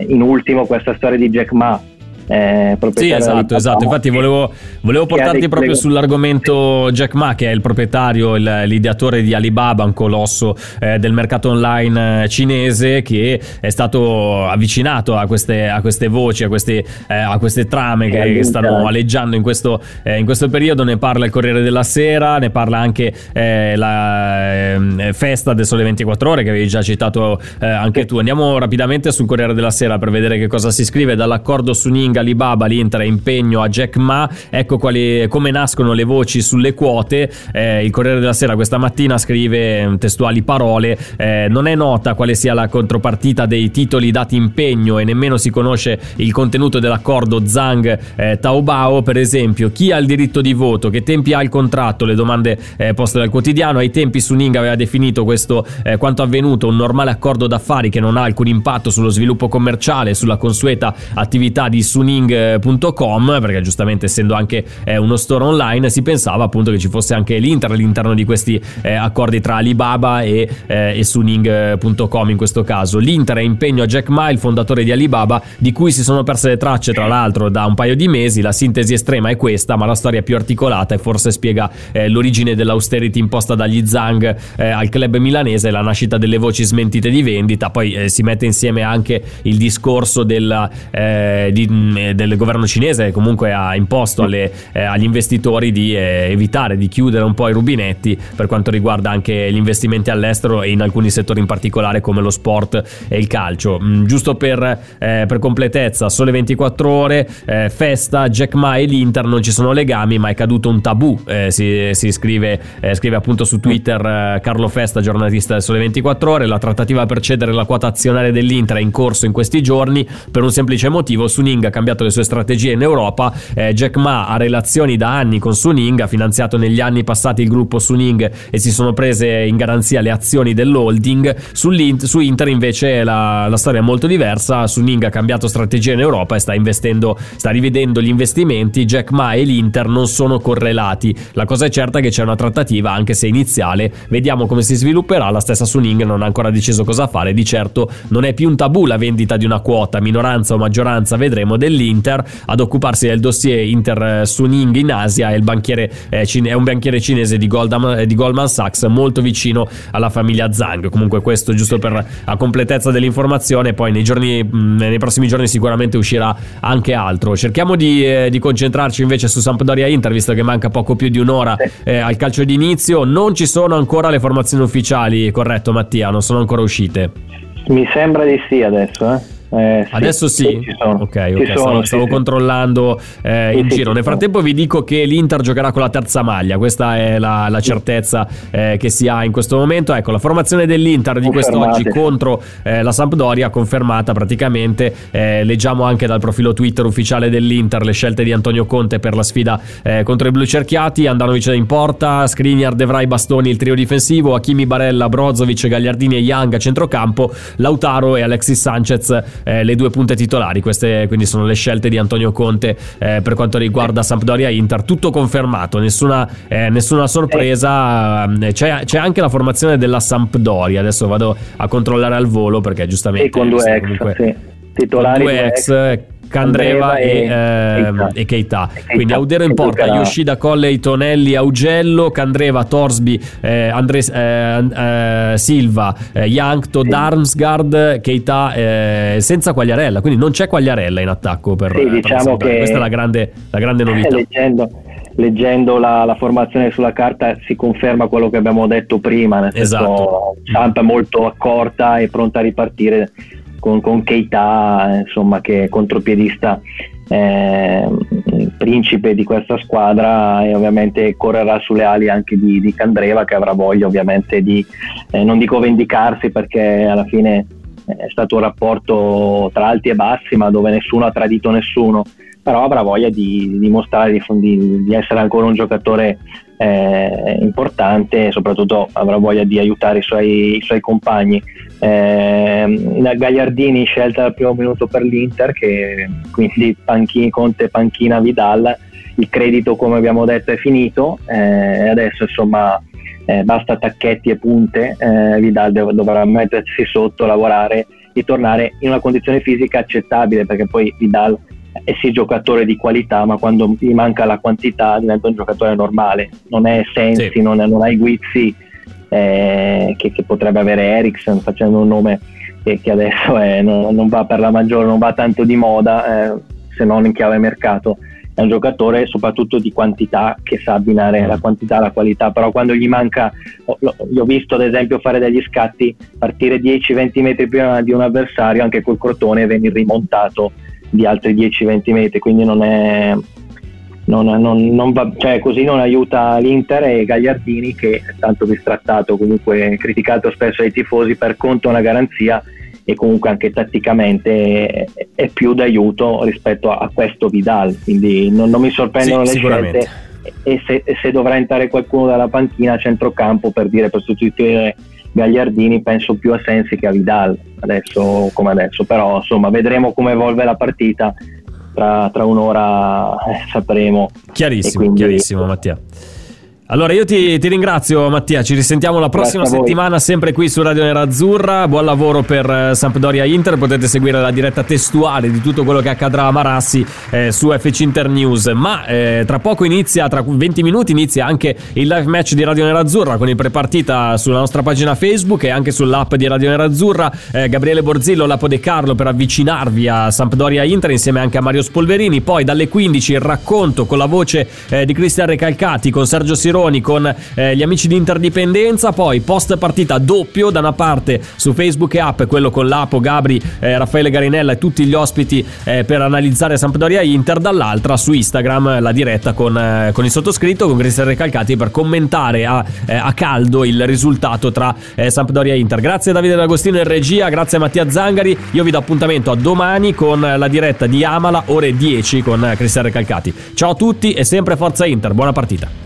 in ultimo questa storia di Jack Ma eh, sì, esatto, esatto. Infatti, volevo, volevo portarti proprio sull'argomento Jack Ma, che è il proprietario, il, l'ideatore di Alibaba, un colosso eh, del mercato online eh, cinese, che è stato avvicinato a queste, a queste voci, a queste, eh, a queste trame che, che, stanno aleggiando in questo, eh, in questo, periodo. Ne parla il Corriere della Sera, ne parla anche eh, la ehm, Festa del Sole 24 Ore, che avevi già citato anche tu. Andiamo rapidamente sul Corriere della Sera per vedere che cosa si scrive dall'accordo su Ning Alibaba, l'Inter impegno a Jack Ma, ecco quali, come nascono le voci sulle quote, eh, il Corriere della Sera questa mattina scrive mm, testuali parole, eh, non è nota quale sia la contropartita dei titoli dati impegno e nemmeno si conosce il contenuto dell'accordo Zhang eh, Taobao, per esempio, chi ha il diritto di voto, che tempi ha il contratto, le domande eh, poste dal quotidiano, ai tempi Suning aveva definito questo eh, quanto avvenuto un normale accordo d'affari che non ha alcun impatto sullo sviluppo commerciale, sulla consueta attività di Suning Suning.com perché giustamente essendo anche eh, uno store online si pensava appunto che ci fosse anche l'Inter all'interno di questi eh, accordi tra Alibaba e, eh, e Suning.com in questo caso. L'Inter è impegno a Jack Ma, il fondatore di Alibaba, di cui si sono perse le tracce tra l'altro da un paio di mesi. La sintesi estrema è questa, ma la storia più articolata e forse spiega eh, l'origine dell'austerity imposta dagli Zhang eh, al club milanese, la nascita delle voci smentite di vendita. Poi eh, si mette insieme anche il discorso della, di, mm, del governo cinese comunque ha imposto alle, eh, agli investitori di eh, evitare di chiudere un po' i rubinetti per quanto riguarda anche gli investimenti all'estero e in alcuni settori in particolare come lo sport e il calcio. Mm, giusto per, eh, per, completezza, sole 24 ore, eh, festa, Jack Ma e l'Inter non ci sono legami ma è caduto un tabù, eh, si, si scrive, eh, scrive, appunto su Twitter Carlo Festa, giornalista del Sole 24 ore, la trattativa per cedere la quota azionaria dell'Inter è in corso in questi giorni per un semplice motivo, Suning ha cambiato cambiato le sue strategie in Europa. Eh, Jack Ma ha relazioni da anni con Suning, ha finanziato negli anni passati il gruppo Suning e si sono prese in garanzia le azioni dell'holding. Su Inter invece la, la storia è molto diversa. Suning ha cambiato strategia in Europa e sta investendo, sta rivedendo gli investimenti. Jack Ma e l'Inter non sono correlati. La cosa è certa che c'è una trattativa, anche se iniziale. Vediamo come si svilupperà. La stessa Suning non ha ancora deciso cosa fare. Di certo non è più un tabù la vendita di una quota, minoranza o maggioranza, vedremo, dell'Inter ad occuparsi del dossier Inter eh, Suning in Asia è, banchiere, eh, cine, è un banchiere cinese di Goldman, di Goldman, Sachs molto vicino alla famiglia Zhang. Comunque questo giusto per a completezza dell'informazione poi nei, giorni, nei prossimi giorni sicuramente uscirà anche altro. Cerchiamo di, eh, di concentrarci invece su Sampdoria Inter visto che manca poco più di un'ora eh, al calcio d'inizio. Non ci sono ancora le formazioni ufficiali corretto Mattia? Non sono ancora uscite? Mi sembra di sì adesso eh eh, Adesso sì, sì ok, okay. Sono, stavo, stavo sì, controllando eh, sì, in giro. Nel frattempo vi dico che l'Inter giocherà con la terza maglia, questa è la, la certezza eh, che si ha in questo momento. Ecco, la formazione dell'Inter di quest'oggi contro eh, la Sampdoria confermata praticamente. Eh, leggiamo anche dal profilo Twitter ufficiale dell'Inter le scelte di Antonio Conte per la sfida eh, contro i blu cerchiati. Andanovic in porta, Skriniar, Devrai, Bastoni il trio difensivo, Hakimi Barella, Brozovic, Gagliardini e Young a centrocampo, Lautaro e Alexis Sanchez eh, le due punte titolari. Queste quindi sono le scelte di Antonio Conte eh, per quanto riguarda Sampdoria Inter. Tutto confermato, nessuna, eh, nessuna sorpresa. Eh, c'è, c'è, anche la formazione della Sampdoria. Adesso vado a controllare al volo perché giustamente. E con due ex, comunque, sì. titolari. Con due ex, ex Candreva e, e, e, Keita. Quindi Audero in porta, Yoshida, Colley, Tonelli, Augello, Candreva, Torsby, eh, Andres, eh, eh, Silva, eh, Yankto, sì. Darmsgaard, Keita eh, senza Quagliarella. Quindi non c'è Quagliarella in attacco per, sì, diciamo per che questa è la grande, la grande (laughs) novità. Leggendo, leggendo la, la, formazione sulla carta si conferma quello che abbiamo detto prima, nel esatto. senso Samp è molto accorta e pronta a ripartire con, con Keita insomma, che è contropiedista eh, principe di questa squadra e ovviamente correrà sulle ali anche di, di Candreva che avrà voglia ovviamente di, eh, non dico vendicarsi perché alla fine è stato un rapporto tra alti e bassi ma dove nessuno ha tradito nessuno. Però avrà voglia di dimostrare di, di, di, essere ancora un giocatore eh, importante e soprattutto avrà voglia di aiutare i suoi, i suoi compagni. Eh, Gagliardini scelta dal primo minuto per l'Inter, che quindi panchini, Conte, panchina, Vidal, il credito come abbiamo detto è finito, eh, adesso insomma eh, basta tacchetti e punte, eh, Vidal dov- dovrà mettersi sotto, lavorare di tornare in una condizione fisica accettabile, perché poi Vidal è sì giocatore di qualità, ma quando gli manca la quantità diventa un giocatore normale, non è Sensi, sì. non, non ha i guizzi eh, che, che, potrebbe avere Ericsson, facendo un nome che, che adesso è, non, non, va per la maggiore, non va tanto di moda, eh, se non in chiave mercato è un giocatore soprattutto di quantità che sa abbinare la quantità alla qualità, però quando gli manca, io ho visto ad esempio fare degli scatti, partire 10-20 metri prima di un avversario anche col crotone e venire rimontato di altri 10-20 metri, quindi non è... Non, non, non va, cioè così non aiuta l'Inter e Gagliardini che è tanto bistrattato, comunque criticato spesso dai tifosi per conto una garanzia e comunque anche tatticamente è più d'aiuto rispetto a, questo Vidal, quindi non, non mi sorprendono sì, le scelte. E se, se, dovrà entrare qualcuno dalla panchina a centrocampo per dire per sostituire Gagliardini penso più a Sensi che a Vidal adesso come adesso però insomma vedremo come evolve la partita. Tra, tra un'ora eh, sapremo. Chiarissimo quindi... chiarissimo Mattia allora io ti, ti, ringrazio Mattia, ci risentiamo la prossima settimana sempre qui su Radio Nerazzurra, buon lavoro per eh, Sampdoria Inter, potete seguire la diretta testuale di tutto quello che accadrà a Marassi eh, su FC Inter News, ma eh, tra poco inizia, tra 20 minuti inizia anche il live match di Radio Nerazzurra con il prepartita sulla nostra pagina Facebook e anche sull'app di Radio Nerazzurra, eh, Gabriele Borzillo, Lapo De Carlo per avvicinarvi a Sampdoria Inter insieme anche a Mario Spolverini, poi dalle 15 il racconto con la voce eh, di Cristian Recalcati con Sergio Siro Gironi con eh, gli amici di Interdipendenza, poi post partita doppio da una parte su Facebook e app, quello con Lapo, Gabri, eh, Raffaele Garinella e tutti gli ospiti eh, per analizzare Sampdoria Inter, dall'altra su Instagram la diretta con, eh, con il sottoscritto, con Cristian Recalcati per commentare a, eh, a caldo il risultato tra eh, Sampdoria e Inter. Grazie Davide D'Agostino in regia, grazie Mattia Zangari, io vi do appuntamento a domani con la diretta di Amala ore 10 con Cristian Recalcati. Ciao a tutti e sempre Forza Inter, buona partita.